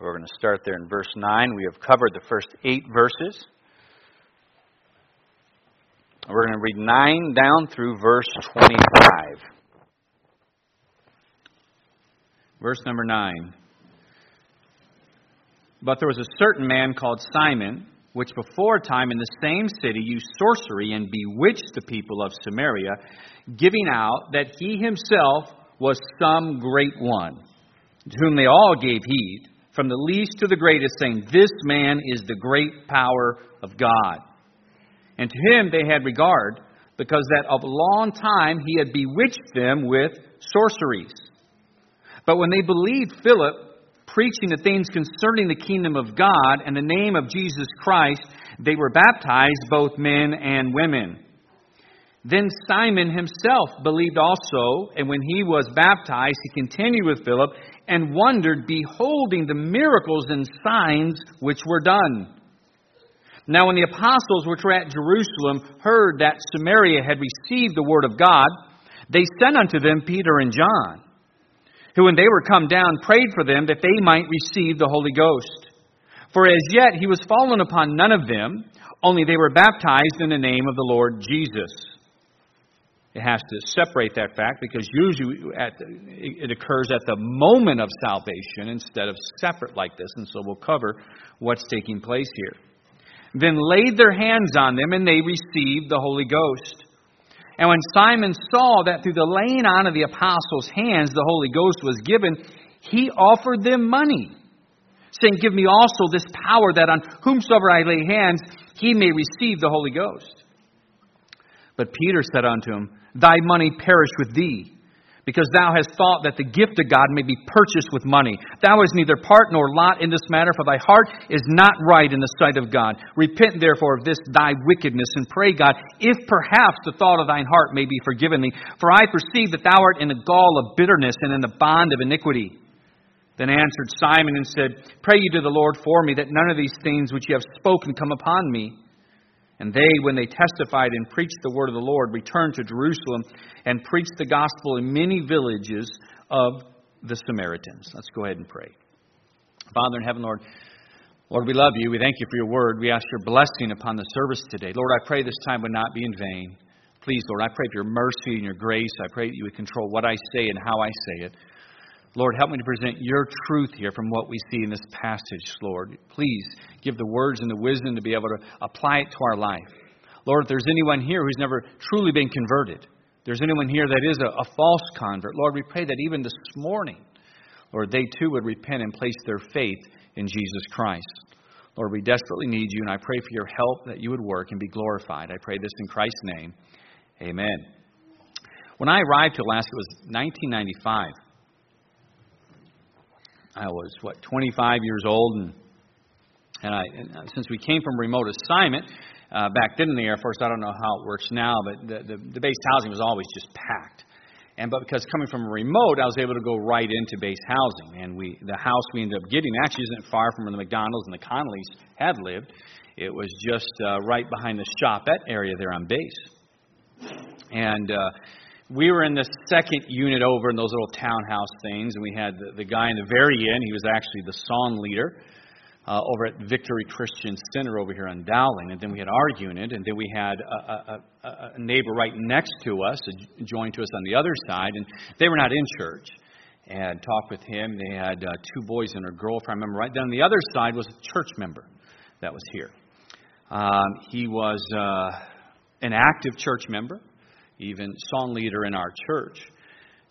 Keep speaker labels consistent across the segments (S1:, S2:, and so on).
S1: We're going to start there in verse 9. We have covered the first eight verses. We're going to read 9 down through verse 25. Verse number 9. But there was a certain man called Simon, which before time in the same city used sorcery and bewitched the people of Samaria, giving out that he himself was some great one, to whom they all gave heed, from the least to the greatest, saying, This man is the great power of God. And to him they had regard, because that of a long time he had bewitched them with sorceries. But when they believed Philip, preaching the things concerning the kingdom of God and the name of Jesus Christ, they were baptized, both men and women. Then Simon himself believed also, and when he was baptized, he continued with Philip and wondered, beholding the miracles and signs which were done. Now, when the apostles which were at Jerusalem heard that Samaria had received the word of God, they sent unto them Peter and John who, when they were come down, prayed for them that they might receive the Holy Ghost. For as yet he was fallen upon none of them, only they were baptized in the name of the Lord Jesus. It has to separate that fact because usually it occurs at the moment of salvation instead of separate like this, and so we'll cover what's taking place here. Then laid their hands on them, and they received the Holy Ghost. And when Simon saw that through the laying on of the apostles' hands the Holy Ghost was given, he offered them money, saying, Give me also this power that on whomsoever I lay hands, he may receive the Holy Ghost. But Peter said unto him, Thy money perish with thee because thou hast thought that the gift of God may be purchased with money. Thou hast neither part nor lot in this matter, for thy heart is not right in the sight of God. Repent therefore of this thy wickedness, and pray God, if perhaps the thought of thine heart may be forgiven thee. For I perceive that thou art in the gall of bitterness and in the bond of iniquity. Then answered Simon and said, Pray ye to the Lord for me, that none of these things which ye have spoken come upon me. And they, when they testified and preached the word of the Lord, returned to Jerusalem and preached the gospel in many villages of the Samaritans. Let's go ahead and pray. Father in heaven, Lord, Lord, we love you. We thank you for your word. We ask your blessing upon the service today. Lord, I pray this time would not be in vain. Please, Lord, I pray for your mercy and your grace. I pray that you would control what I say and how I say it. Lord, help me to present your truth here from what we see in this passage, Lord. Please give the words and the wisdom to be able to apply it to our life. Lord, if there's anyone here who's never truly been converted, there's anyone here that is a, a false convert, Lord, we pray that even this morning, Lord, they too would repent and place their faith in Jesus Christ. Lord, we desperately need you, and I pray for your help that you would work and be glorified. I pray this in Christ's name. Amen. When I arrived to Alaska, it was 1995. I was what 25 years old, and and I and since we came from remote assignment uh, back then in the Air Force, I don't know how it works now, but the, the the base housing was always just packed. And but because coming from remote, I was able to go right into base housing, and we the house we ended up getting actually isn't far from where the McDonald's and the Connollys had lived. It was just uh, right behind the shopette area there on base, and. Uh, we were in the second unit over in those little townhouse things, and we had the, the guy in the very end. He was actually the song leader uh, over at Victory Christian Center over here on Dowling. And then we had our unit, and then we had a, a, a neighbor right next to us, joined to us on the other side, and they were not in church. And talked with him. They had uh, two boys and a girl, if I remember right. Then on the other side was a church member that was here. Um, he was uh, an active church member even song leader in our church.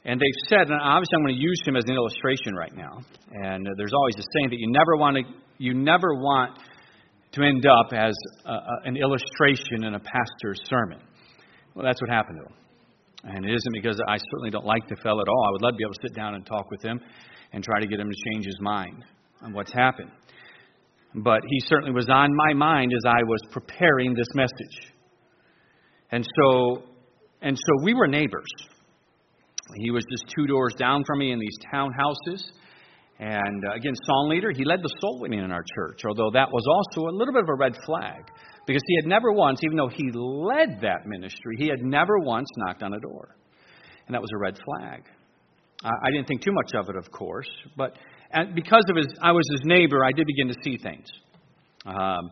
S1: And they've said, and obviously I'm going to use him as an illustration right now. And there's always a saying that you never want to, you never want to end up as a, an illustration in a pastor's sermon. Well, that's what happened to him. And it isn't because I certainly don't like the fellow at all. I would love to be able to sit down and talk with him and try to get him to change his mind on what's happened. But he certainly was on my mind as I was preparing this message. And so and so we were neighbors. He was just two doors down from me in these townhouses. And uh, again, song leader, he led the soul winning in our church, although that was also a little bit of a red flag because he had never once, even though he led that ministry, he had never once knocked on a door. And that was a red flag. I, didn't think too much of it, of course, but because of his, I was his neighbor, I did begin to see things. Um,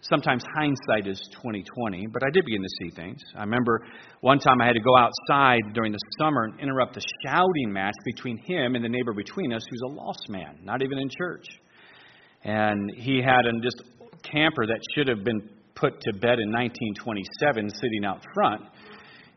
S1: sometimes hindsight is 2020, but I did begin to see things. I remember one time I had to go outside during the summer and interrupt a shouting match between him and the neighbor between us, who's a lost man, not even in church. And he had a just camper that should have been put to bed in 1927 sitting out front.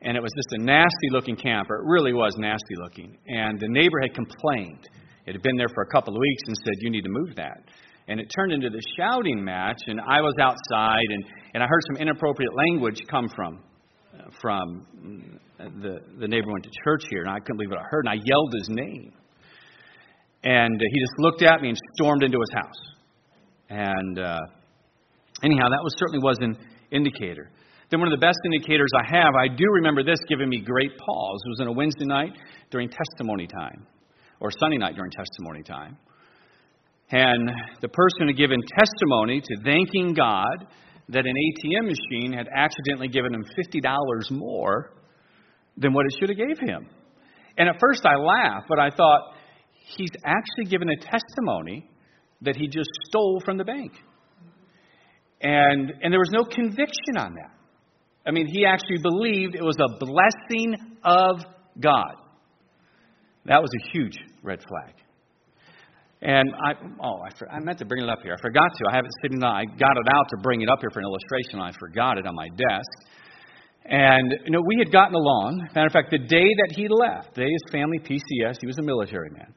S1: And it was just a nasty looking camper. It really was nasty looking. And the neighbor had complained. It had been there for a couple of weeks and said, You need to move that and it turned into this shouting match. And I was outside, and, and I heard some inappropriate language come from from the the neighbor went to church here, and I couldn't believe what I heard. And I yelled his name, and he just looked at me and stormed into his house. And uh, anyhow, that was certainly was an indicator. Then one of the best indicators I have, I do remember this giving me great pause. It was on a Wednesday night during testimony time, or Sunday night during testimony time. And the person had given testimony to thanking God that an ATM machine had accidentally given him $50 more than what it should have gave him. And at first I laughed, but I thought, he's actually given a testimony that he just stole from the bank. And, and there was no conviction on that. I mean, he actually believed it was a blessing of God. That was a huge red flag. And I, oh, I, I meant to bring it up here. I forgot to. I have it sitting. I got it out to bring it up here for an illustration. I forgot it on my desk. And you know, we had gotten along. Matter of fact, the day that he left, the day his family PCS, he was a military man.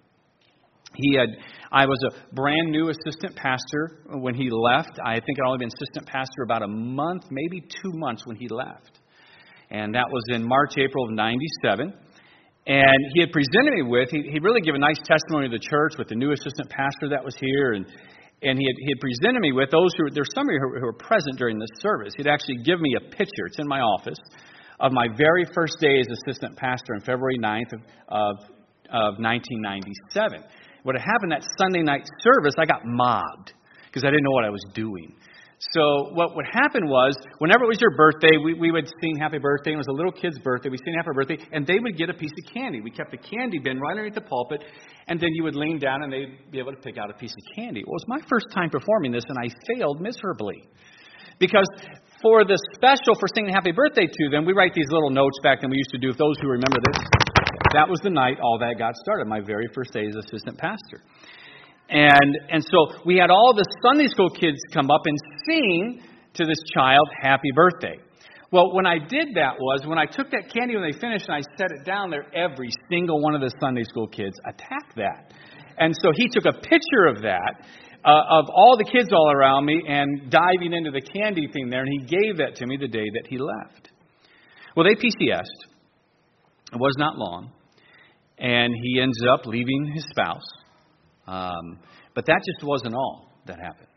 S1: He had. I was a brand new assistant pastor when he left. I think I'd only been assistant pastor about a month, maybe two months when he left. And that was in March, April of '97. And he had presented me with, he, he really gave a nice testimony to the church with the new assistant pastor that was here. And, and he, had, he had presented me with those who, there's some of you who, who were present during this service. He'd actually give me a picture, it's in my office, of my very first day as assistant pastor on February 9th of, of, of 1997. What had happened that Sunday night service, I got mobbed because I didn't know what I was doing. So what would happen was, whenever it was your birthday, we, we would sing happy birthday. And it was a little kid's birthday. We'd sing happy birthday, and they would get a piece of candy. We kept the candy bin right underneath the pulpit, and then you would lean down and they'd be able to pick out a piece of candy. Well, it was my first time performing this, and I failed miserably. Because for the special for singing happy birthday to them, we write these little notes back then we used to do. If those who remember this, that was the night all that got started, my very first day as assistant pastor. And, and so we had all the Sunday school kids come up and sing to this child, Happy Birthday. Well, when I did that was when I took that candy when they finished and I set it down there, every single one of the Sunday school kids attacked that. And so he took a picture of that, uh, of all the kids all around me and diving into the candy thing there, and he gave that to me the day that he left. Well, they PCSed. It was not long. And he ends up leaving his spouse um, but that just wasn't all that happened.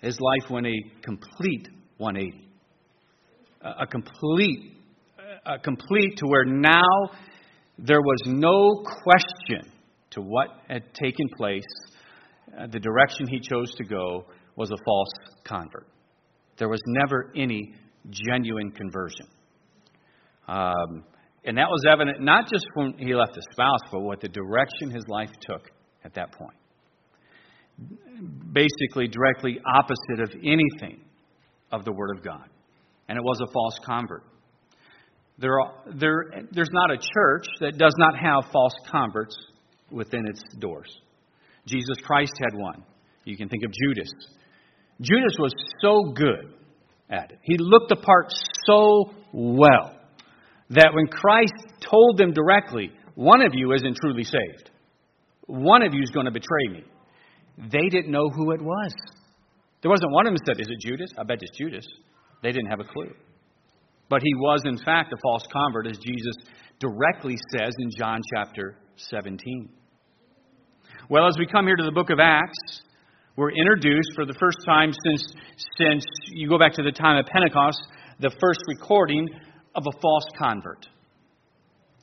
S1: His life went a complete 180. A, complete, a complete to where now there was no question to what had taken place. Uh, the direction he chose to go was a false convert. There was never any genuine conversion. Um, and that was evident not just when he left his spouse, but what the direction his life took at that point. Basically, directly opposite of anything of the Word of God. And it was a false convert. There, are, there, there's not a church that does not have false converts within its doors. Jesus Christ had one. You can think of Judas. Judas was so good at it. He looked the part so well that when Christ told them directly, one of you isn't truly saved, one of you is going to betray me. They didn't know who it was. There wasn't one of them said, Is it Judas? I bet it's Judas. They didn't have a clue. But he was, in fact, a false convert, as Jesus directly says in John chapter 17. Well, as we come here to the book of Acts, we're introduced for the first time since, since you go back to the time of Pentecost, the first recording of a false convert,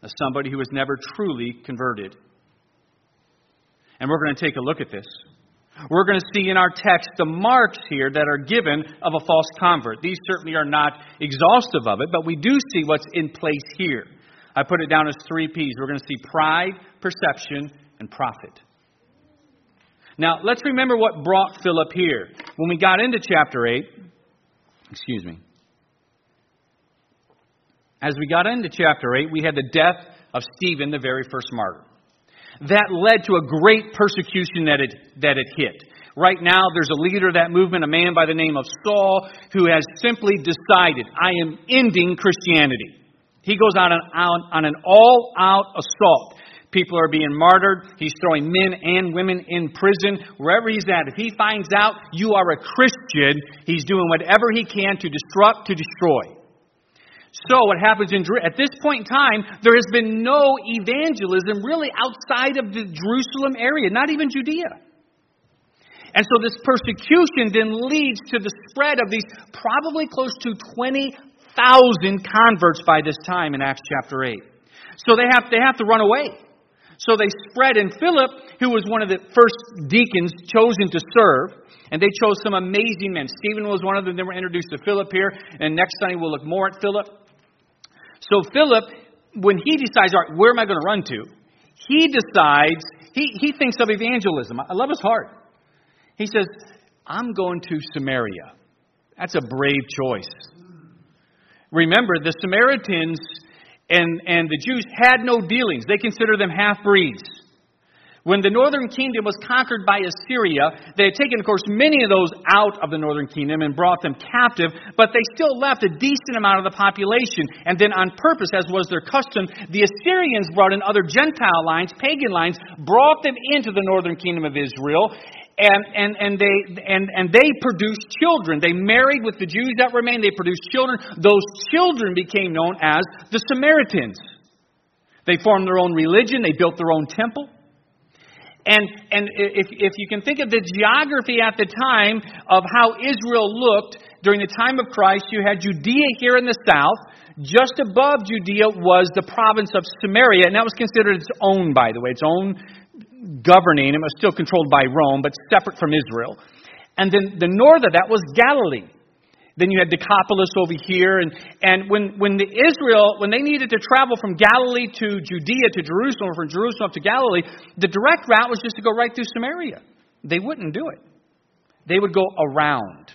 S1: of somebody who was never truly converted. And we're going to take a look at this. We're going to see in our text the marks here that are given of a false convert. These certainly are not exhaustive of it, but we do see what's in place here. I put it down as three P's. We're going to see pride, perception, and profit. Now, let's remember what brought Philip here. When we got into chapter 8, excuse me. As we got into chapter 8, we had the death of Stephen, the very first martyr. That led to a great persecution that it, that it hit. Right now, there's a leader of that movement, a man by the name of Saul, who has simply decided, I am ending Christianity. He goes out on, on, on an all out assault. People are being martyred. He's throwing men and women in prison, wherever he's at. If he finds out you are a Christian, he's doing whatever he can to disrupt, to destroy. So, what happens in at this point in time, there has been no evangelism really outside of the Jerusalem area, not even Judea. And so, this persecution then leads to the spread of these probably close to 20,000 converts by this time in Acts chapter 8. So, they have, they have to run away. So, they spread, and Philip, who was one of the first deacons chosen to serve, and they chose some amazing men. Stephen was one of them. Then we're introduced to Philip here. And next Sunday we'll look more at Philip. So Philip, when he decides, all right, where am I going to run to? He decides, he, he thinks of evangelism. I love his heart. He says, I'm going to Samaria. That's a brave choice. Remember, the Samaritans and, and the Jews had no dealings. They considered them half breeds. When the northern kingdom was conquered by Assyria, they had taken, of course, many of those out of the northern kingdom and brought them captive, but they still left a decent amount of the population. And then, on purpose, as was their custom, the Assyrians brought in other Gentile lines, pagan lines, brought them into the northern kingdom of Israel, and, and, and, they, and, and they produced children. They married with the Jews that remained. They produced children. Those children became known as the Samaritans. They formed their own religion. They built their own temple. And, and if, if you can think of the geography at the time of how Israel looked during the time of Christ, you had Judea here in the south. Just above Judea was the province of Samaria, and that was considered its own, by the way, its own governing. It was still controlled by Rome, but separate from Israel. And then the north of that was Galilee. Then you had Decapolis over here. And, and when, when the Israel, when they needed to travel from Galilee to Judea to Jerusalem, or from Jerusalem to Galilee, the direct route was just to go right through Samaria. They wouldn't do it. They would go around.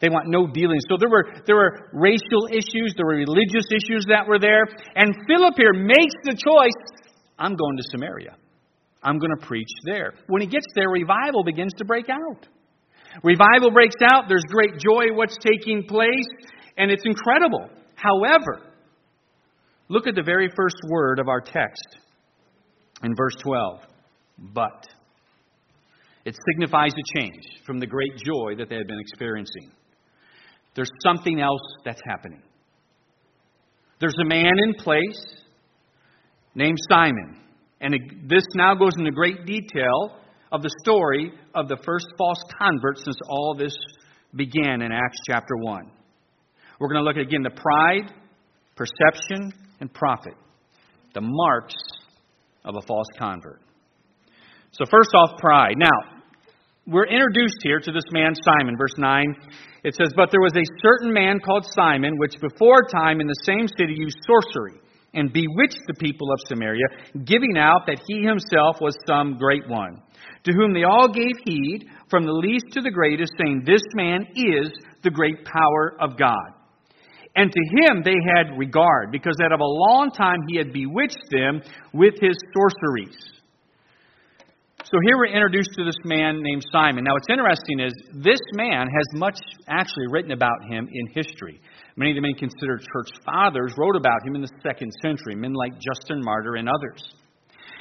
S1: They want no dealings. So there were, there were racial issues, there were religious issues that were there. And Philip here makes the choice I'm going to Samaria. I'm going to preach there. When he gets there, revival begins to break out. Revival breaks out. There's great joy what's taking place, and it's incredible. However, look at the very first word of our text in verse 12. But. It signifies a change from the great joy that they had been experiencing. There's something else that's happening. There's a man in place named Simon. And this now goes into great detail of the story of the first false convert since all this began in Acts chapter 1. We're going to look at again the pride, perception, and profit, the marks of a false convert. So, first off, pride. Now, we're introduced here to this man Simon, verse 9. It says, But there was a certain man called Simon, which before time in the same city used sorcery and bewitched the people of Samaria, giving out that he himself was some great one to whom they all gave heed, from the least to the greatest, saying, This man is the great power of God. And to him they had regard, because that of a long time he had bewitched them with his sorceries. So here we're introduced to this man named Simon. Now, what's interesting is this man has much actually written about him in history. Many of the men considered church fathers wrote about him in the second century, men like Justin Martyr and others.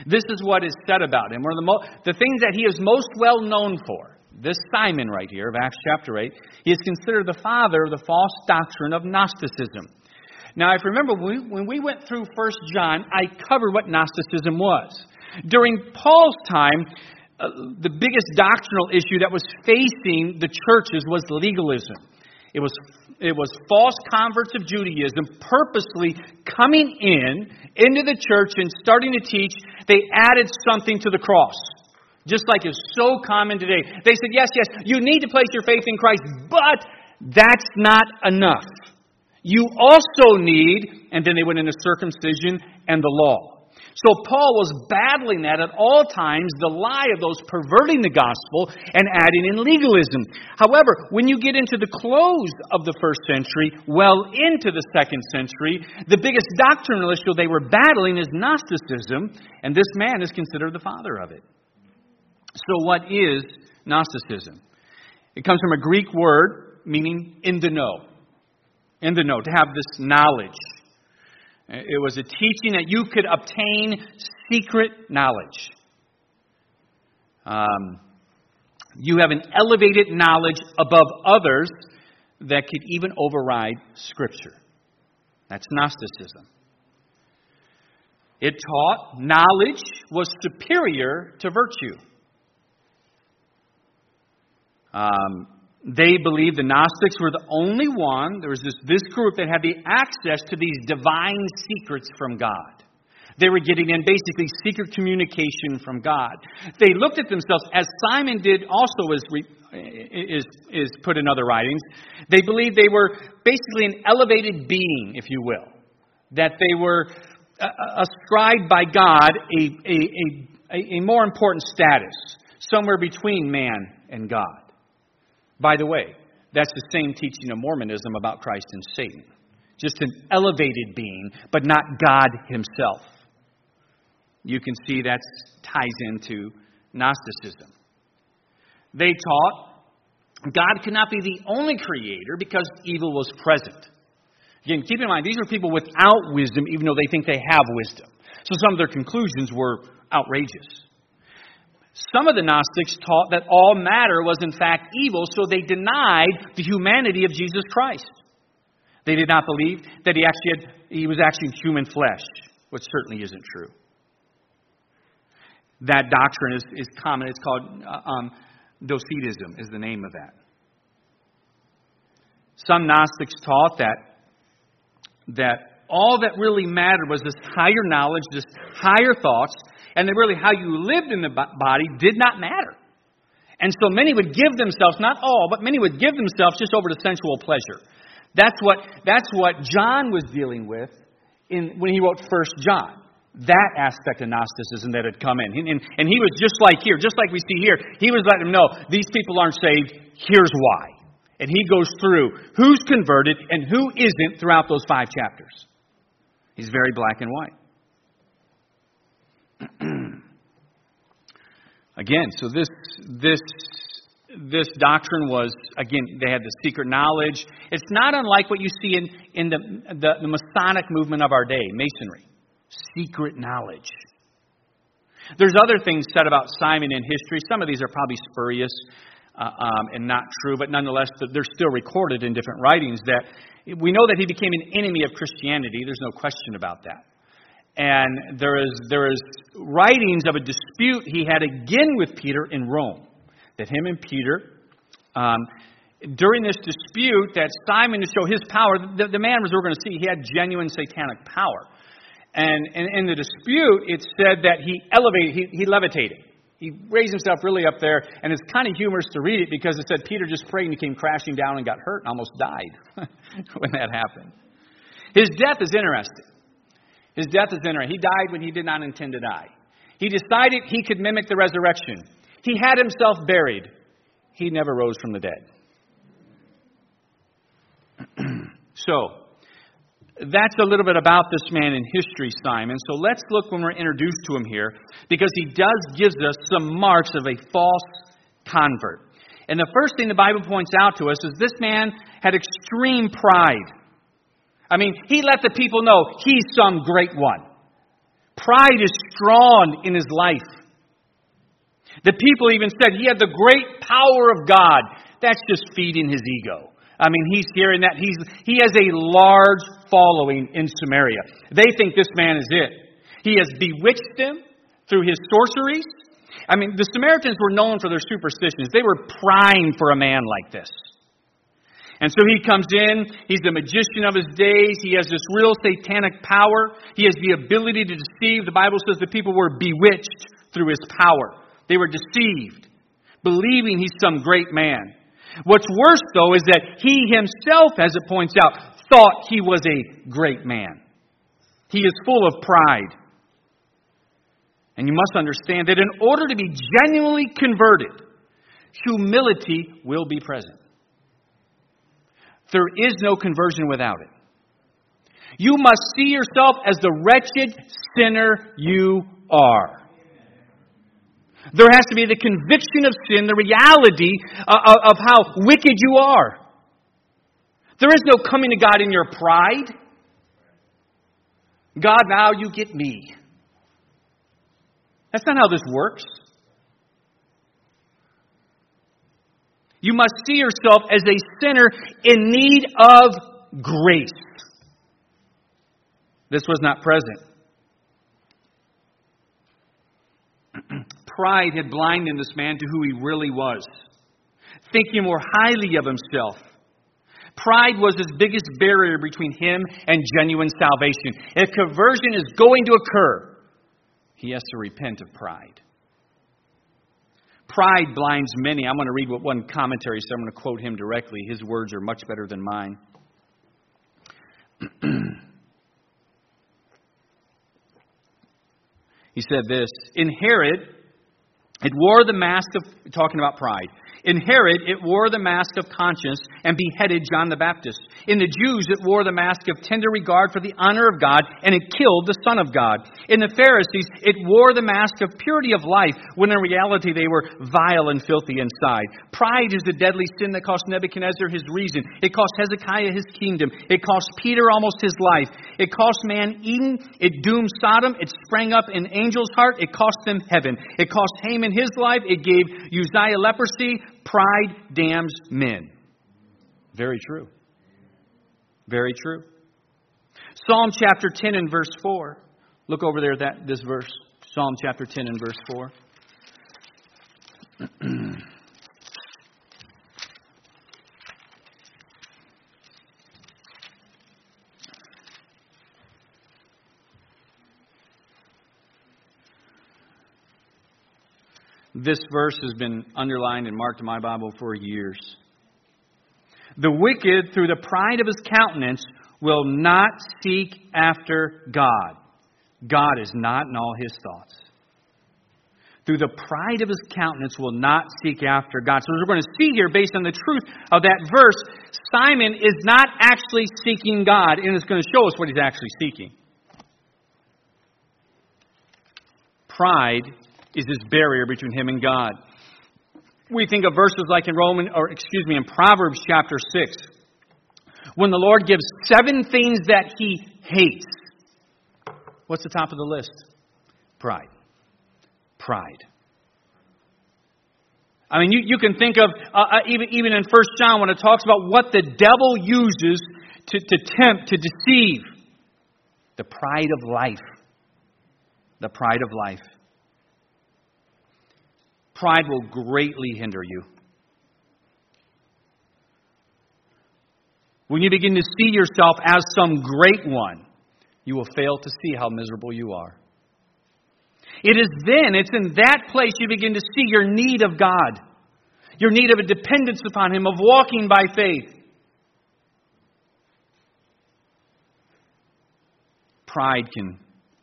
S1: This is what is said about him. One of the, mo- the things that he is most well known for, this Simon right here of Acts chapter 8, he is considered the father of the false doctrine of Gnosticism. Now, if you remember, when we, went through 1 John, I covered what Gnosticism was. During Paul's time, uh, the biggest doctrinal issue that was facing the churches was legalism. It was, it was false converts of Judaism purposely coming in into the church and starting to teach. They added something to the cross, just like is so common today. They said, Yes, yes, you need to place your faith in Christ, but that's not enough. You also need, and then they went into circumcision and the law. So Paul was battling that at all times, the lie of those perverting the gospel and adding in legalism. However, when you get into the close of the first century, well into the second century, the biggest doctrinal issue they were battling is Gnosticism, and this man is considered the father of it. So what is Gnosticism? It comes from a Greek word meaning in the know. In the know, to have this knowledge. It was a teaching that you could obtain secret knowledge. Um, you have an elevated knowledge above others that could even override Scripture. That's Gnosticism. It taught knowledge was superior to virtue. Um, they believed the Gnostics were the only one, there was this, this group that had the access to these divine secrets from God. They were getting in basically secret communication from God. They looked at themselves, as Simon did also as is, is put in other writings. They believed they were basically an elevated being, if you will. That they were uh, uh ascribed by God a, a, a, a more important status, somewhere between man and God. By the way, that's the same teaching of Mormonism about Christ and Satan. Just an elevated being, but not God himself. You can see that ties into Gnosticism. They taught God cannot be the only creator because evil was present. Again, keep in mind, these are people without wisdom, even though they think they have wisdom. So some of their conclusions were outrageous. Some of the Gnostics taught that all matter was in fact evil, so they denied the humanity of Jesus Christ. They did not believe that he actually had, he was actually human flesh, which certainly isn't true. That doctrine is, is common. It's called uh, um, Docetism, is the name of that. Some Gnostics taught that that all that really mattered was this higher knowledge, this higher thoughts, and really how you lived in the body did not matter. And so many would give themselves, not all, but many would give themselves just over to sensual pleasure. That's what, that's what John was dealing with in, when he wrote First John. That aspect of Gnosticism that had come in. And, and, and he was just like here, just like we see here. He was letting them know these people aren't saved. Here's why. And he goes through who's converted and who isn't throughout those five chapters. He's very black and white. again, so this this this doctrine was again they had the secret knowledge. It's not unlike what you see in in the the, the Masonic movement of our day, Masonry, secret knowledge. There's other things said about Simon in history. Some of these are probably spurious uh, um, and not true, but nonetheless, they're still recorded in different writings. That we know that he became an enemy of Christianity. There's no question about that and there is, there is writings of a dispute he had again with Peter in Rome. That him and Peter, um, during this dispute, that Simon, to show his power, the, the man was, we're going to see, he had genuine satanic power. And, in the dispute, it said that he elevated, he, he levitated. He raised himself really up there, and it's kind of humorous to read it because it said Peter just prayed and he came crashing down and got hurt and almost died when that happened. His death is interesting. His death is interesting. He died when he did not intend to die. He decided he could mimic the resurrection. He had himself buried. He never rose from the dead. so, that's a little bit about this man in history, Simon. So let's look when we're introduced to him here, because he does gives us some marks of a false convert. And the first thing the Bible points out to us is this man had extreme pride. I mean, he let the people know he's some great one. Pride is strong in his life. The people even said he had the great power of God. That's just feeding his ego. I mean, he's hearing that. He's, he has a large following in Samaria. They think this man is it. He has bewitched them through his sorceries. I mean, the Samaritans were known for their superstitions. They were primed for a man like this. And so he comes in, he's the magician of his days, he has this real satanic power, he has the ability to deceive. The Bible says the people were bewitched through his power. They were deceived, believing he's some great man. What's worse, though, is that he himself, as it points out, thought he was a great man. He is full of pride. And you must understand that in order to be genuinely converted, humility will be present. There is no conversion without it. You must see yourself as the wretched sinner you are. There has to be the conviction of sin, the reality uh, of how wicked you are. There is no coming to God in your pride. God, now you get me. That's not how this works. You must see yourself as a sinner in need of grace. This was not present. Pride had blinded this man to who he really was, thinking more highly of himself. Pride was his biggest barrier between him and genuine salvation. If conversion is going to occur, he has to repent of pride. Pride blinds many. I'm going to read what one commentary said. I'm going to quote him directly. His words are much better than mine. he said this In Herod, it wore the mask of, talking about pride. In Herod, it wore the mask of conscience and beheaded John the Baptist. In the Jews, it wore the mask of tender regard for the honor of God, and it killed the Son of God. In the Pharisees, it wore the mask of purity of life, when in reality they were vile and filthy inside. Pride is the deadly sin that cost Nebuchadnezzar his reason. It cost Hezekiah his kingdom. It cost Peter almost his life. It cost man Eden. It doomed Sodom. It sprang up in angel's heart. It cost them heaven. It cost Haman his life. It gave Uzziah leprosy. Pride damns men. Very true. Very true. Psalm chapter 10 and verse 4. Look over there at that this verse. Psalm chapter 10 and verse 4. This verse has been underlined and marked in my Bible for years. The wicked, through the pride of his countenance, will not seek after God. God is not in all his thoughts. Through the pride of his countenance, will not seek after God. So, as we're going to see here, based on the truth of that verse, Simon is not actually seeking God, and it's going to show us what he's actually seeking. Pride is this barrier between him and God. We think of verses like in Roman or excuse me in Proverbs chapter 6 when the Lord gives seven things that he hates. What's the top of the list? Pride. Pride. I mean, you, you can think of, uh, uh, even, even in 1 John, when it talks about what the devil uses to, to tempt, to deceive, the pride of life. The pride of life. Pride will greatly hinder you. When you begin to see yourself as some great one, you will fail to see how miserable you are. It is then, it's in that place you begin to see your need of God, your need of a dependence upon Him, of walking by faith. Pride can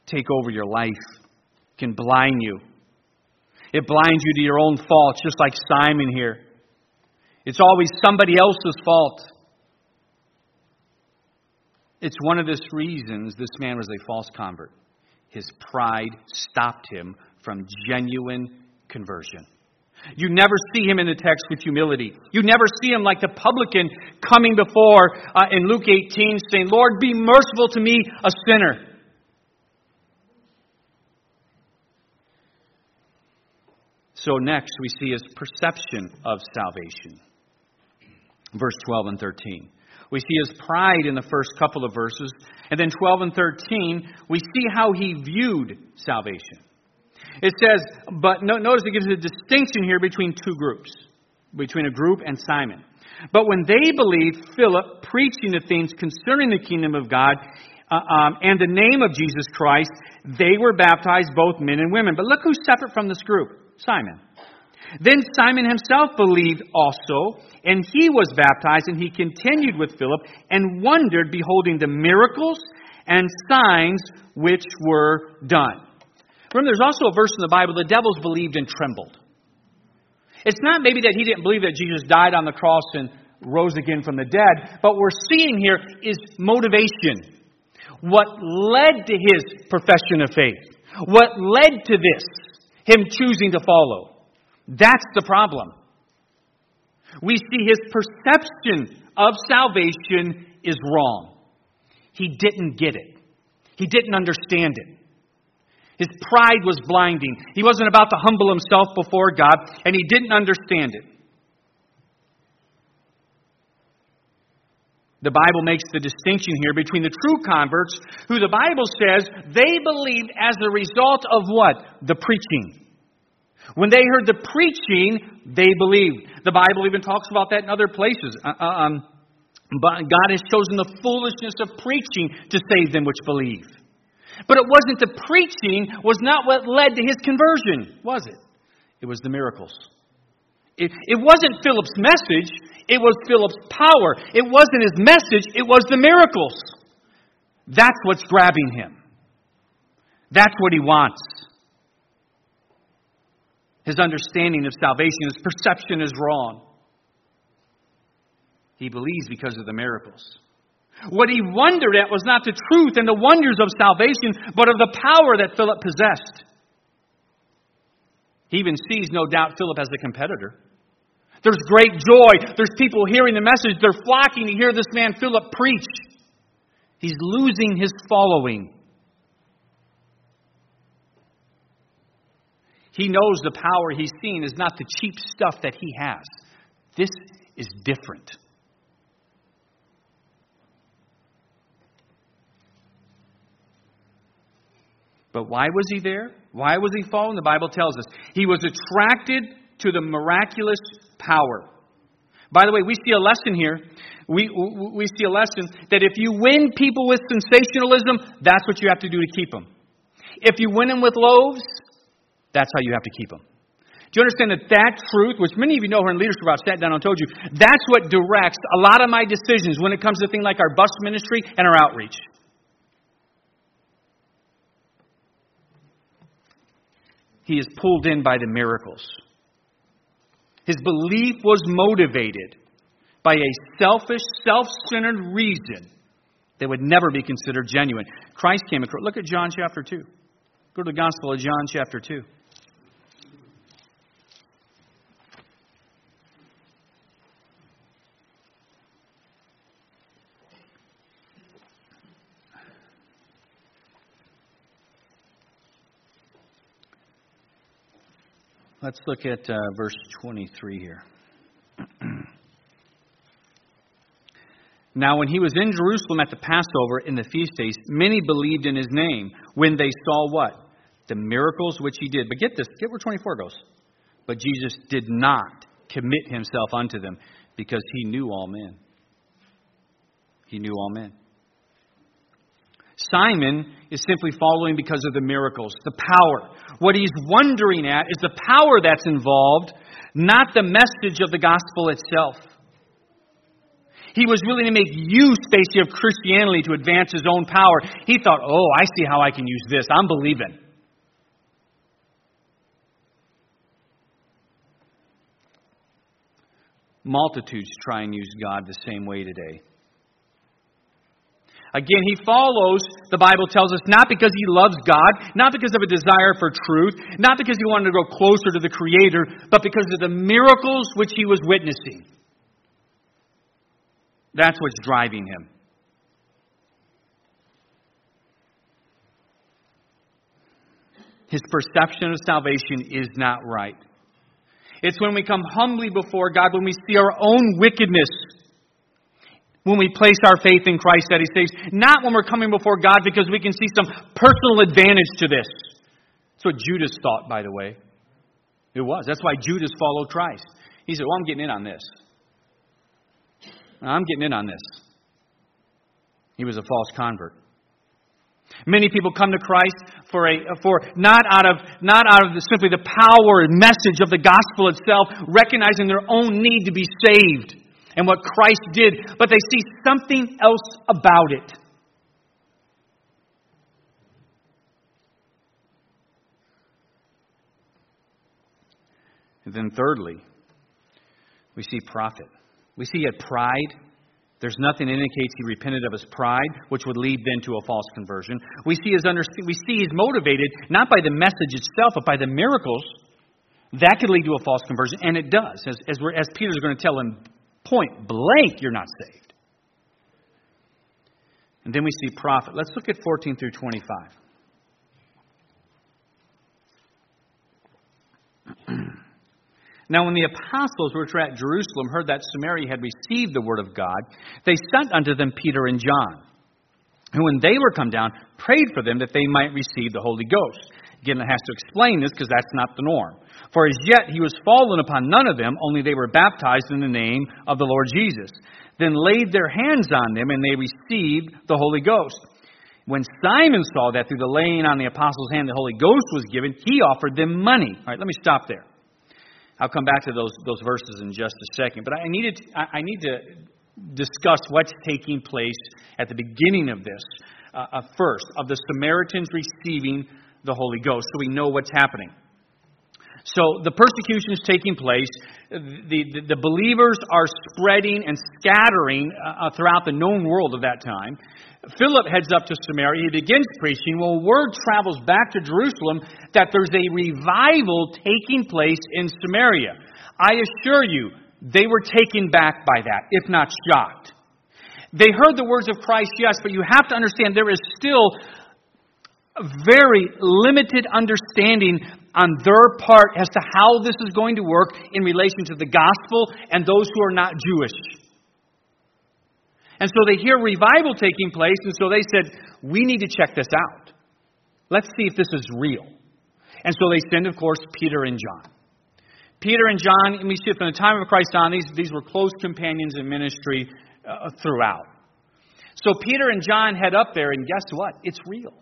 S1: take over your life, can blind you. It blinds you to your own faults, just like Simon here. It's always somebody else's fault. It's one of the reasons this man was a false convert. His pride stopped him from genuine conversion. You never see him in the text with humility. You never see him like the publican coming before uh, in Luke 18 saying, Lord, be merciful to me, a sinner. So, next we see his perception of salvation. Verse 12 and 13. We see his pride in the first couple of verses. And then 12 and 13, we see how he viewed salvation. It says, but notice it gives a distinction here between two groups, between a group and Simon. But when they believed Philip preaching the things concerning the kingdom of God uh, um, and the name of Jesus Christ, they were baptized, both men and women. But look who's separate from this group. Simon. Then Simon himself believed also, and he was baptized, and he continued with Philip, and wondered, beholding the miracles and signs which were done. Remember, there's also a verse in the Bible the devils believed and trembled. It's not maybe that he didn't believe that Jesus died on the cross and rose again from the dead, but we're seeing here is motivation. What led to his profession of faith? What led to this? Him choosing to follow. That's the problem. We see his perception of salvation is wrong. He didn't get it. He didn't understand it. His pride was blinding. He wasn't about to humble himself before God, and he didn't understand it. The Bible makes the distinction here between the true converts, who the Bible says they believed as a result of what? The preaching. When they heard the preaching, they believed. The Bible even talks about that in other places. Uh, uh um, but God has chosen the foolishness of preaching to save them which believe. But it wasn't the preaching was not what led to his conversion, was it? It was the miracles. It, it wasn't Philip's message, it was Philip's power. It wasn't his message, it was the miracles. That's what's grabbing him. That's what he wants. His understanding of salvation, his perception is wrong. He believes because of the miracles. What he wondered at was not the truth and the wonders of salvation, but of the power that Philip possessed. He even sees, no doubt, Philip as a competitor. There's great joy. There's people hearing the message. They're flocking to hear this man, Philip, preach. He's losing his following. He knows the power he's seen is not the cheap stuff that he has. This is different. But why was he there? Why was he following? The Bible tells us. He was attracted to the miraculous power. By the way, we see a lesson here. We, we see a lesson that if you win people with sensationalism, that's what you have to do to keep them. If you win them with loaves, that's how you have to keep them. Do you understand that that truth, which many of you know here in leadership, I've sat down and told you, that's what directs a lot of my decisions when it comes to things like our bus ministry and our outreach. he is pulled in by the miracles. His belief was motivated by a selfish, self centered reason that would never be considered genuine. Christ came across. Look at John chapter 2. Go to the Gospel of John chapter 2. Let's look at uh, verse 23 here. now, when he was in Jerusalem at the Passover in the feast days, many believed in his name when they saw what? The miracles which he did. But get this, get where 24 goes. But Jesus did not commit himself unto them because he knew all men. He knew all men. Simon is simply following because of the miracles, the power. What he's wondering at is the power that's involved, not the message of the gospel itself. He was willing to make use, basically, of Christianity to advance his own power. He thought, oh, I see how I can use this. I'm believing. Multitudes try and use God the same way today. Again, he follows, the Bible tells us, not because he loves God, not because of a desire for truth, not because he wanted to grow closer to the Creator, but because of the miracles which he was witnessing. That's what's driving him. His perception of salvation is not right. It's when we come humbly before God, when we see our own wickedness when we place our faith in Christ that He saves, not when we're coming before God because we can see some personal advantage to this. That's what Judas thought, by the way. It was. That's why Judas followed Christ. He said, Well, I'm getting in on this. I'm getting in on this. He was a false convert. Many people come to Christ for a for not out of not out of the, simply the power and message of the gospel itself, recognizing their own need to be saved and what Christ did, but they see something else about it. And then, thirdly, we see profit. We see a pride. There's nothing that indicates he repented of his pride, which would lead then to a false conversion. We see, his under, we see he's motivated not by the message itself, but by the miracles. That could lead to a false conversion, and it does, as, as, as Peter's going to tell him point blank, you're not saved. And then we see prophet. Let's look at 14 through 25. Now, when the apostles which were at Jerusalem heard that Samaria had received the word of God, they sent unto them Peter and John, who, when they were come down, prayed for them that they might receive the Holy Ghost. Again, it has to explain this because that's not the norm. For as yet he was fallen upon none of them, only they were baptized in the name of the Lord Jesus. Then laid their hands on them, and they received the Holy Ghost. When Simon saw that through the laying on the apostles' hand the Holy Ghost was given, he offered them money. All right, let me stop there. I'll come back to those, those verses in just a second. But I, needed, I, need to discuss what's taking place at the beginning of this uh, uh, first, of the Samaritans receiving the Holy Ghost, so we know what's happening. So the persecution is taking place. The, the, the believers are spreading and scattering uh, uh throughout the known world of that time. Philip heads up to Samaria. He begins preaching. Well, word travels back to Jerusalem that there's a revival taking place in Samaria. I assure you, they were taken back by that, if not shocked. They heard the words of Christ, yes, but you have to understand there is still very limited understanding on their part as to how this is going to work in relation to the gospel and those who are not Jewish. And so they hear revival taking place, and so they said, We need to check this out. Let's see if this is real. And so they send, of course, Peter and John. Peter and John, we see from the time of Christ on, these, these were close companions in ministry uh, throughout. So Peter and John head up there, and guess what? It's real.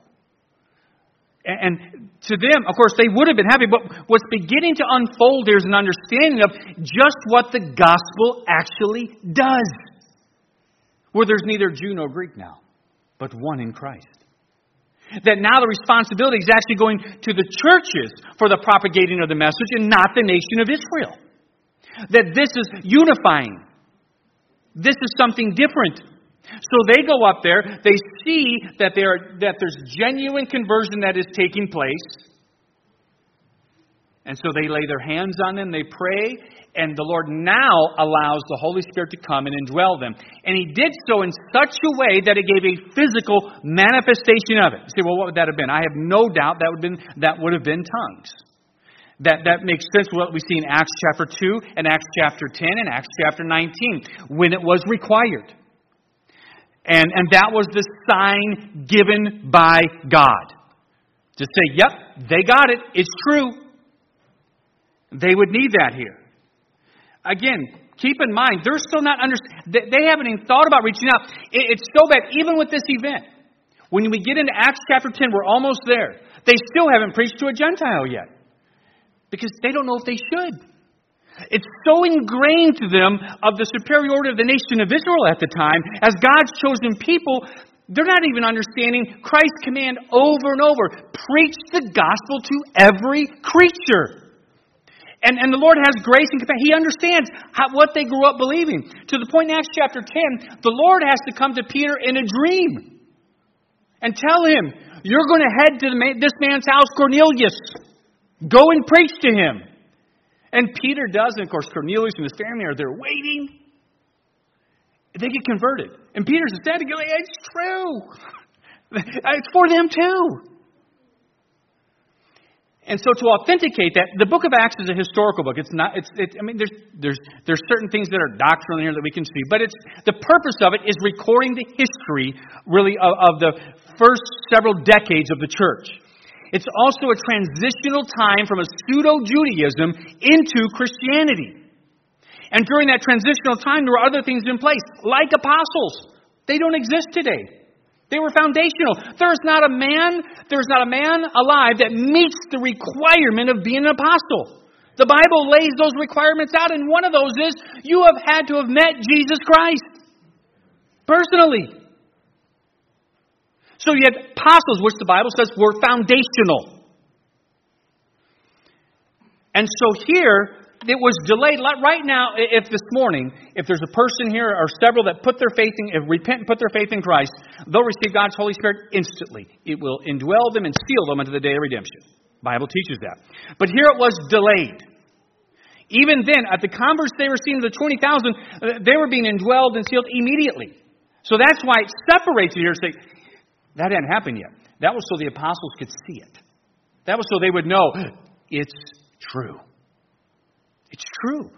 S1: And to them, of course, they would have been happy, but what's beginning to unfold there is an understanding of just what the gospel actually does where there's neither Jew nor Greek now, but one in Christ. That now the responsibility is actually going to the churches for the propagating of the message and not the nation of Israel. That this is unifying. This is something different. So they go up there, they see that, there, that there's genuine conversion that is taking place. And so they lay their hands on them, they pray, and the Lord now allows the Holy Spirit to come and indwell them. And He did so in such a way that it gave a physical manifestation of it. You say, well, what would that have been? I have no doubt that would have been, that would have been tongues. That, that makes sense what we see in Acts chapter 2 and Acts chapter 10 and Acts chapter 19, when it was required. And, and that was the sign given by God. To say, yep, they got it, it's true. They would need that here. Again, keep in mind, they're still not under, they haven't even thought about reaching out. It's so bad, even with this event. When we get into Acts chapter 10, we're almost there. They still haven't preached to a Gentile yet because they don't know if they should. It's so ingrained to them of the superiority of the nation of Israel at the time, as God's chosen people, they're not even understanding Christ's command over and over preach the gospel to every creature. And, and the Lord has grace and compassion. He understands how, what they grew up believing. To the point in Acts chapter 10, the Lord has to come to Peter in a dream and tell him, You're going to head to man, this man's house, Cornelius. Go and preach to him. And Peter does, and of course, Cornelius and his family are there waiting. They get converted. And Peter's sad to It's true. It's for them too. And so to authenticate that, the book of Acts is a historical book. It's not, it's, it, I mean, there's, there's, there's certain things that are doctrinal here that we can see, but it's, the purpose of it is recording the history, really, of, of the first several decades of the church. It's also a transitional time from a pseudo Judaism into Christianity. And during that transitional time, there were other things in place, like apostles. They don't exist today. They were foundational. There's not a man, there's not a man alive that meets the requirement of being an apostle. The Bible lays those requirements out, and one of those is you have had to have met Jesus Christ personally. So you had apostles, which the Bible says were foundational. And so here, it was delayed. Right now, if this morning, if there's a person here or several that put their faith in, repent and put their faith in Christ, they'll receive God's Holy Spirit instantly. It will indwell them and seal them unto the day of redemption. Bible teaches that. But here it was delayed. Even then, at the converse they were seeing, the 20,000, uh, they were being indwelled and sealed immediately. So that's why it separates it here. That hadn't happened yet. That was so the apostles could see it. That was so they would know it's true. It's true.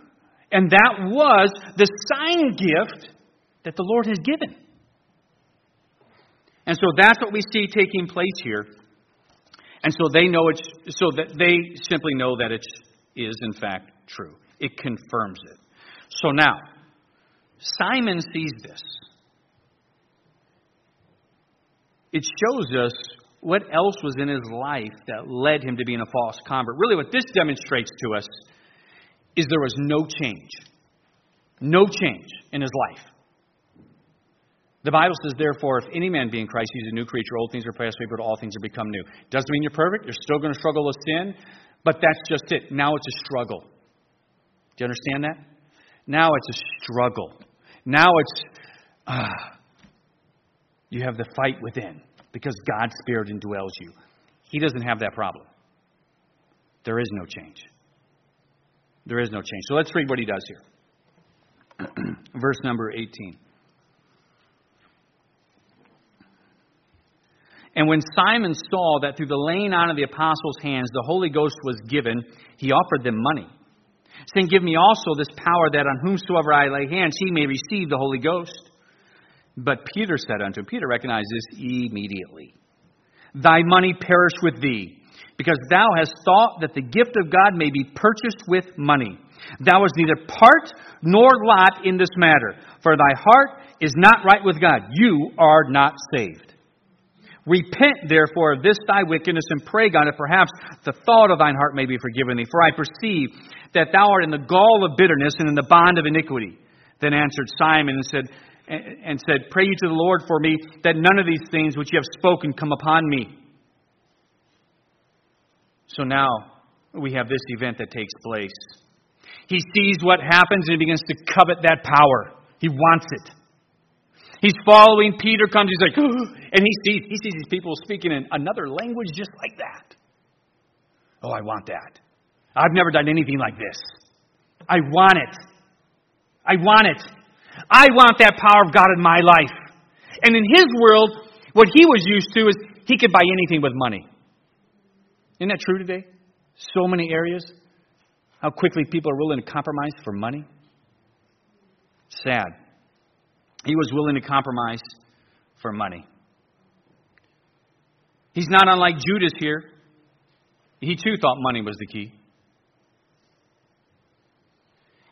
S1: And that was the sign gift that the Lord has given. And so that's what we see taking place here. And so they know it's so that they simply know that it is in fact true. It confirms it. So now, Simon sees this. It shows us what else was in his life that led him to being a false convert. Really, what this demonstrates to us is there was no change. No change in his life. The Bible says, therefore, if any man be in Christ, he's a new creature. Old things are passed away, but all things have become new. Doesn't mean you're perfect. You're still going to struggle with sin, but that's just it. Now it's a struggle. Do you understand that? Now it's a struggle. Now it's, uh, you have the fight within because God's Spirit indwells you. He doesn't have that problem. There is no change. There is no change. So let's read what he does here. Verse number 18. And when Simon saw that through the laying on of the apostles' hands the Holy Ghost was given, he offered them money, saying, Give me also this power that on whomsoever I lay hands he may receive the Holy Ghost. But Peter said unto him, Peter recognized this immediately. Thy money perish with thee because thou hast thought that the gift of God may be purchased with money. Thou hast neither part nor lot in this matter, for thy heart is not right with God. You are not saved. Repent, therefore, of this thy wickedness, and pray God that perhaps the thought of thine heart may be forgiven thee. For I perceive that thou art in the gall of bitterness and in the bond of iniquity. Then answered Simon and said, and said, Pray you to the Lord for me, that none of these things which you have spoken come upon me. So now we have this event that takes place. He sees what happens and he begins to covet that power. He wants it. He's following. Peter comes. He's like, and he sees he sees these people speaking in another language just like that. Oh, I want that. I've never done anything like this. I want it. I want it. I want that power of God in my life. And in his world, what he was used to is he could buy anything with money. Isn't that true today? So many areas. How quickly people are willing to compromise for money. Sad. He was willing to compromise for money. He's not unlike Judas here. He too thought money was the key.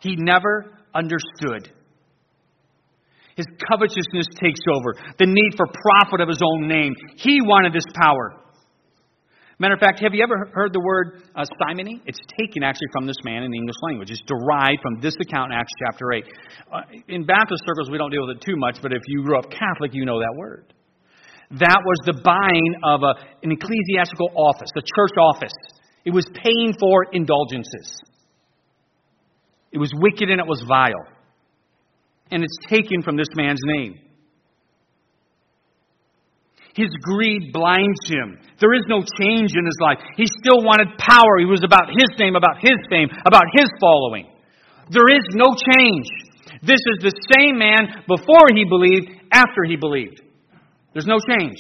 S1: He never understood. His covetousness takes over, the need for profit of his own name. He wanted this power. Matter of fact, have you ever heard the word uh, simony? It's taken actually from this man in the English language. It's derived from this account in Acts chapter 8. Uh, in Baptist circles, we don't deal with it too much, but if you grew up Catholic, you know that word. That was the buying of a, an ecclesiastical office, a church office. It was paying for indulgences. It was wicked and it was vile. And it's taken from this man's name. His greed blinds him. There is no change in his life. He still wanted power. He was about his name, about his fame, about his following. There is no change. This is the same man before he believed, after he believed. There's no change.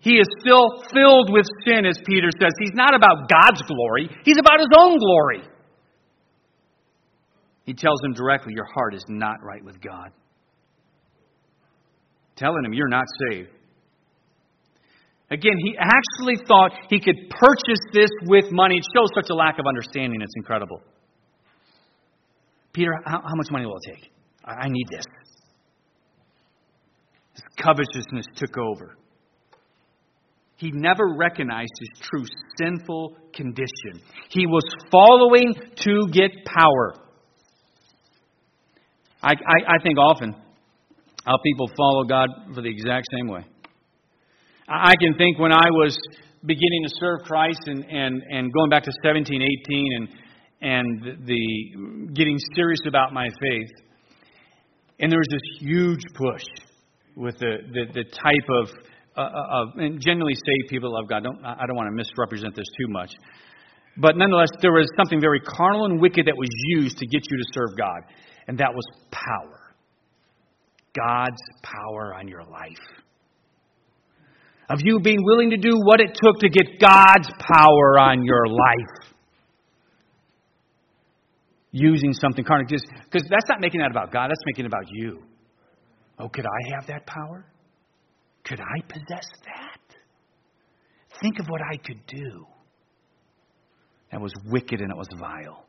S1: He is still filled with sin, as Peter says. He's not about God's glory, he's about his own glory. He tells him directly, Your heart is not right with God telling him, You're not saved. Again, he actually thought he could purchase this with money. It shows such a lack of understanding. It's incredible. Peter, how, how much money will it take? I, I need this. His covetousness took over. He never recognized his true sinful condition. He was following to get power. I, I, I think often how people follow God for the exact same way. I can think when I was beginning to serve Christ and, and, and going back to 17, 18, and, and the getting serious about my faith. And there was this huge push with the, the, the type of, uh, uh of, and generally saved people love God. Don't, I don't want to misrepresent this too much. But nonetheless, there was something very carnal and wicked that was used to get you to serve God, and that was power. God's power on your life. Of you being willing to do what it took to get God's power on your life. Using something carnal. Because that's not making that about God, that's making it about you. Oh, could I have that power? Could I possess that? Think of what I could do. That was wicked and it was vile.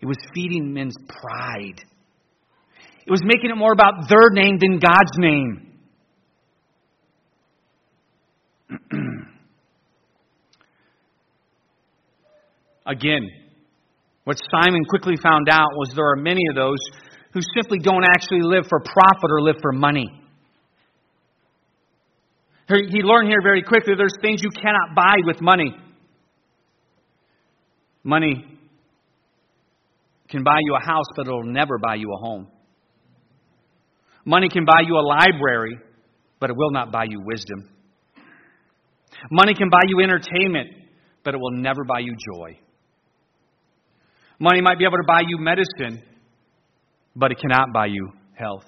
S1: It was feeding men's pride. It was making it more about their name than God's name. Again, what Simon quickly found out was there are many of those who simply don't actually live for profit or live for money. He learned here very quickly there's things you cannot buy with money. Money can buy you a house, but it'll never buy you a home. Money can buy you a library, but it will not buy you wisdom. Money can buy you entertainment, but it will never buy you joy. Money might be able to buy you medicine, but it cannot buy you health.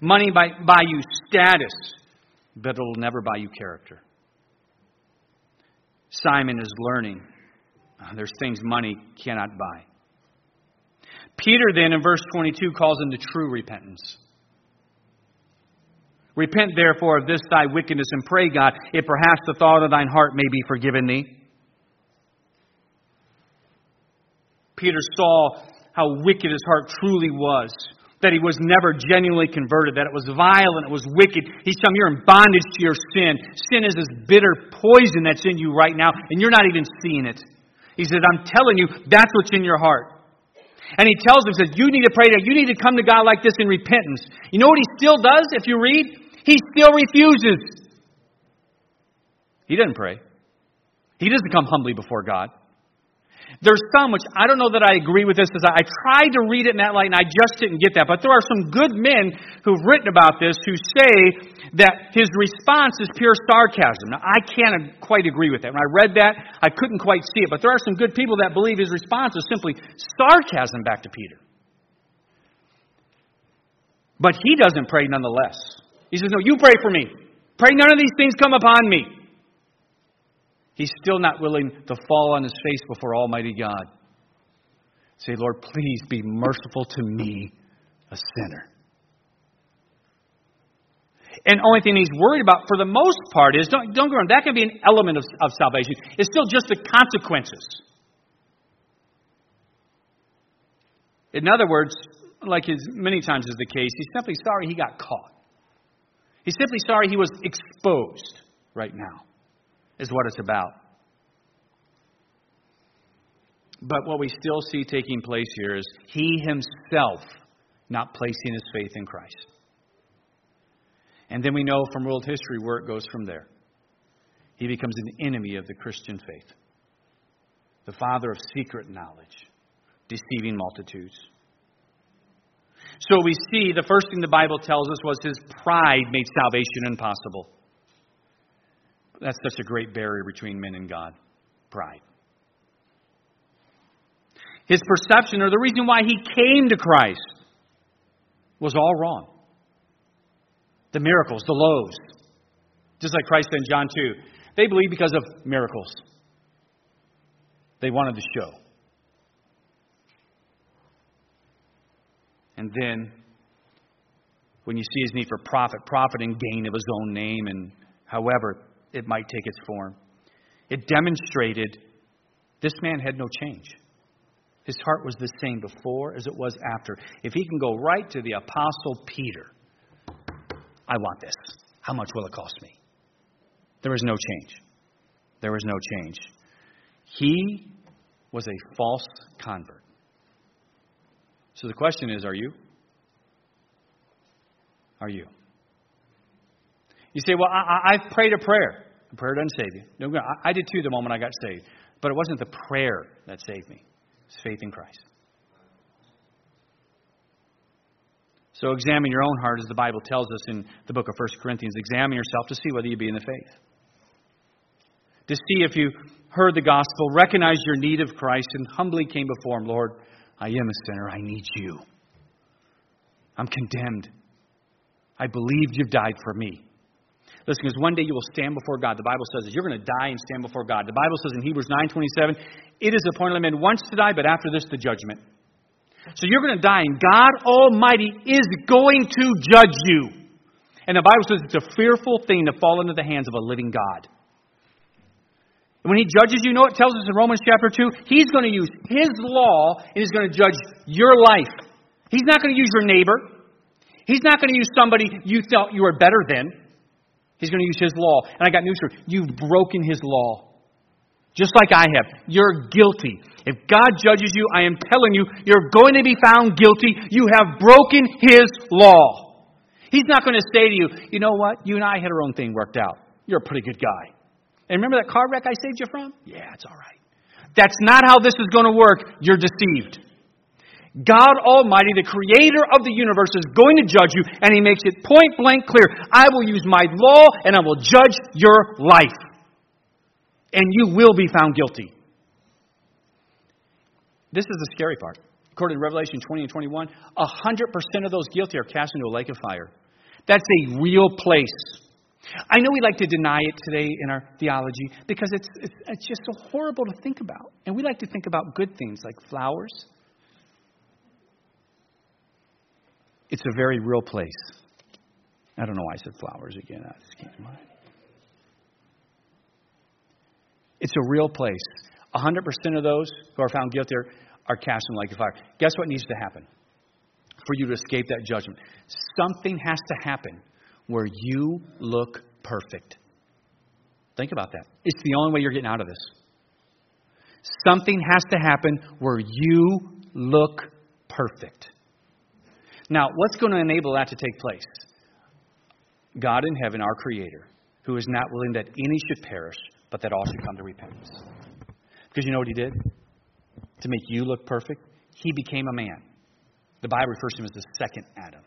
S1: Money might buy you status, but it will never buy you character. Simon is learning Uh, there's things money cannot buy. Peter then in verse 22 calls him to true repentance. Repent therefore of this thy wickedness and pray God, if perhaps the thought of thine heart may be forgiven thee. Peter saw how wicked his heart truly was, that he was never genuinely converted, that it was vile and it was wicked. He's telling you you're in bondage to your sin. Sin is this bitter poison that's in you right now, and you're not even seeing it. He says, I'm telling you, that's what's in your heart. And he tells them, says, you need to pray that. You need to come to God like this in repentance. You know what he still does if you read? He still refuses. He doesn't pray. He doesn't come humbly before God. There's some which I don't know that I agree with this because I tried to read it in that light and I just didn't get that. But there are some good men who've written about this who say that his response is pure sarcasm. Now, I can't quite agree with that. When I read that, I couldn't quite see it. But there are some good people that believe his response is simply sarcasm back to Peter. But he doesn't pray nonetheless. He says, No, you pray for me. Pray none of these things come upon me. He's still not willing to fall on his face before Almighty God. Say, Lord, please be merciful to me, a sinner. And only thing he's worried about for the most part is don't, don't go wrong, that can be an element of, of salvation. It's still just the consequences. In other words, like his, many times is the case, he's simply sorry he got caught. He's simply sorry he was exposed right now is what it's about. But what we still see taking place here is he himself not placing his faith in Christ. And then we know from world history where it goes from there. He becomes an enemy of the Christian faith, the father of secret knowledge, deceiving multitudes. So we see the first thing the Bible tells us was his pride made salvation impossible. That's such a great barrier between men and God pride. His perception, or the reason why he came to Christ, was all wrong. The miracles, the loaves. Just like Christ in John 2. They believed because of miracles. They wanted the show. And then, when you see his need for profit, profit and gain of his own name, and however it might take its form. It demonstrated this man had no change. His heart was the same before as it was after. If he can go right to the Apostle Peter, I want this. How much will it cost me? There was no change. There was no change. He was a false convert. So the question is are you? Are you? You say, well, I, have prayed a prayer. A prayer doesn't save you. No, I, I did too the moment I got saved. But it wasn't the prayer that saved me, it's faith in Christ. So examine your own heart, as the Bible tells us in the book of 1 Corinthians. Examine yourself to see whether you be in the faith. To see if you heard the gospel, recognized your need of Christ, and humbly came before Him. Lord, I am a sinner. I need you. I'm condemned. I believed you've died for me. Listen, because one day you will stand before God. The Bible says that you're going to die and stand before God. The Bible says in Hebrews 9:27, it is appointed a man once to die, but after this the judgment. So you're going to die, and God Almighty is going to judge you. And the Bible says it's a fearful thing to fall into the hands of a living God. And when He judges you, you know it tells us in Romans chapter 2? He's going to use His law and He's going to judge your life. He's not going to use your neighbor. He's not going to use somebody you thought you were better than. He's going to use His law. And I got news for you. You've broken His law. Just like I have. You're guilty. If God judges you, I am telling you, you're going to be found guilty. You have broken His law. He's not going to say to you, you know what? You and I had our own thing worked out. You're a pretty good guy. And remember that car wreck I saved you from? Yeah, it's all right. That's not how this is going to work. You're deceived. God Almighty, the creator of the universe, is going to judge you, and He makes it point blank clear I will use my law and I will judge your life. And you will be found guilty. This is the scary part. According to Revelation 20 and 21, 100% of those guilty are cast into a lake of fire. That's a real place. I know we like to deny it today in our theology because it's, it's, it's just so horrible to think about. And we like to think about good things like flowers. It's a very real place. I don't know why I said flowers again. I just came to mind. It's a real place. 100% of those who are found guilty are, cast in lake of fire. Guess what needs to happen for you to escape that judgment? Something has to happen where you look perfect. Think about that. It's the only way you're getting out of this. Something has to happen where you look perfect. Now, what's going to enable that to take place? God in heaven, our Creator, who is not willing that any should perish, but that all should come to repentance. Because you know what he did? To make you look perfect, he became a man. The Bible refers to him as the second Adam.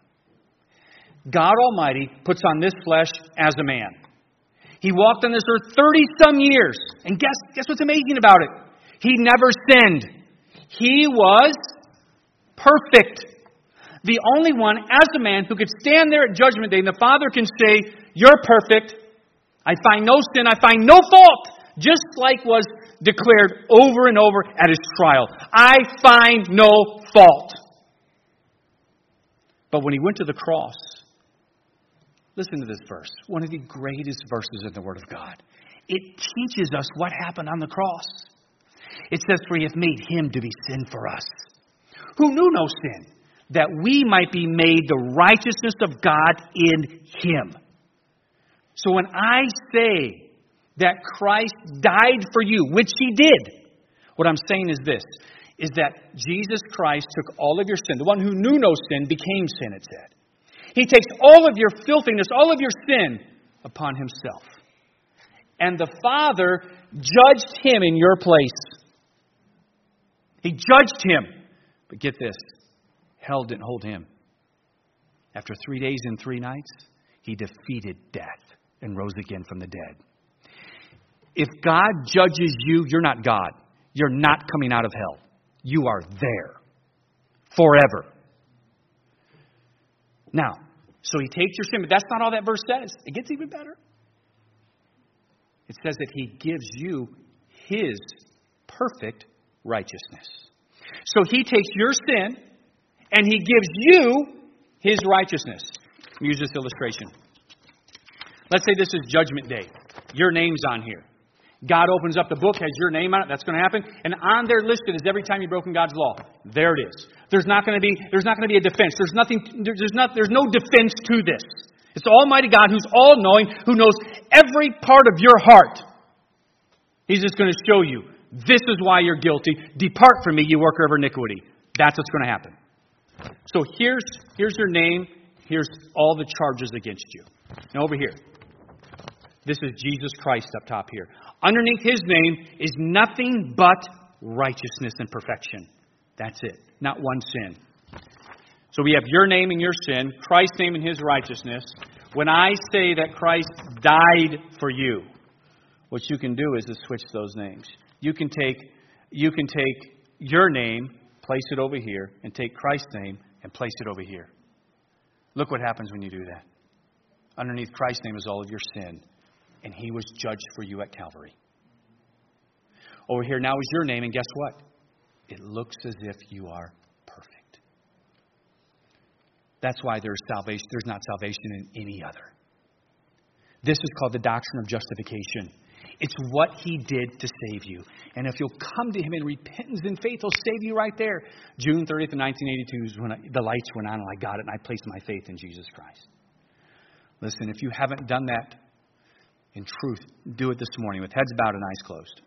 S1: God Almighty puts on this flesh as a man. He walked on this earth 30 some years. And guess, guess what's amazing about it? He never sinned. He was perfect. The only one, as a man, who could stand there at Judgment Day and the Father can say, You're perfect. I find no sin. I find no fault. Just like was declared over and over at his trial. I find no fault. But when he went to the cross, listen to this verse, one of the greatest verses in the Word of God. It teaches us what happened on the cross. It says, For he hath made him to be sin for us, who knew no sin, that we might be made the righteousness of God in him. So when I say that Christ died for you, which he did. What I'm saying is this is that Jesus Christ took all of your sin. The one who knew no sin became sin, it said. He takes all of your filthiness, all of your sin upon himself. And the Father judged him in your place. He judged him. But get this hell didn't hold him. After three days and three nights, he defeated death and rose again from the dead. If God judges you, you're not God. You're not coming out of hell. You are there forever. Now, so he takes your sin, but that's not all that verse says. It gets even better. It says that he gives you his perfect righteousness. So he takes your sin and he gives you his righteousness. Use this illustration. Let's say this is Judgment Day. Your name's on here. God opens up the book, has your name on it. That's going to happen. And on there listed is every time you've broken God's law. There it is. There's not going to be, there's not going to be a defense. There's nothing, there's not, there's no defense to this. It's Almighty God who's all knowing, who knows every part of your heart. He's just going to show you, this is why you're guilty. Depart from me, you worker of iniquity. That's what's going to happen. So here's, here's your name. Here's all the charges against you. Now over here. This is Jesus Christ up top here. Underneath his name is nothing but righteousness and perfection. That's it. Not one sin. So we have your name and your sin, Christ's name and his righteousness. When I say that Christ died for you, what you can do is to switch those names. You can take you can take your name, place it over here, and take Christ's name and place it over here. Look what happens when you do that. Underneath Christ's name is all of your sin, and he was judged for you at Calvary. Over here now is your name, and guess what? It looks as if you are perfect. That's why there's salvation. There's not salvation in any other. This is called the doctrine of justification. It's what he did to save you. And if you'll come to him in repentance and faith, he'll save you right there. June 30th of 1982 is when I, the lights went on and I got it and I placed my faith in Jesus Christ. Listen, if you haven't done that in truth, do it this morning with heads bowed and eyes closed.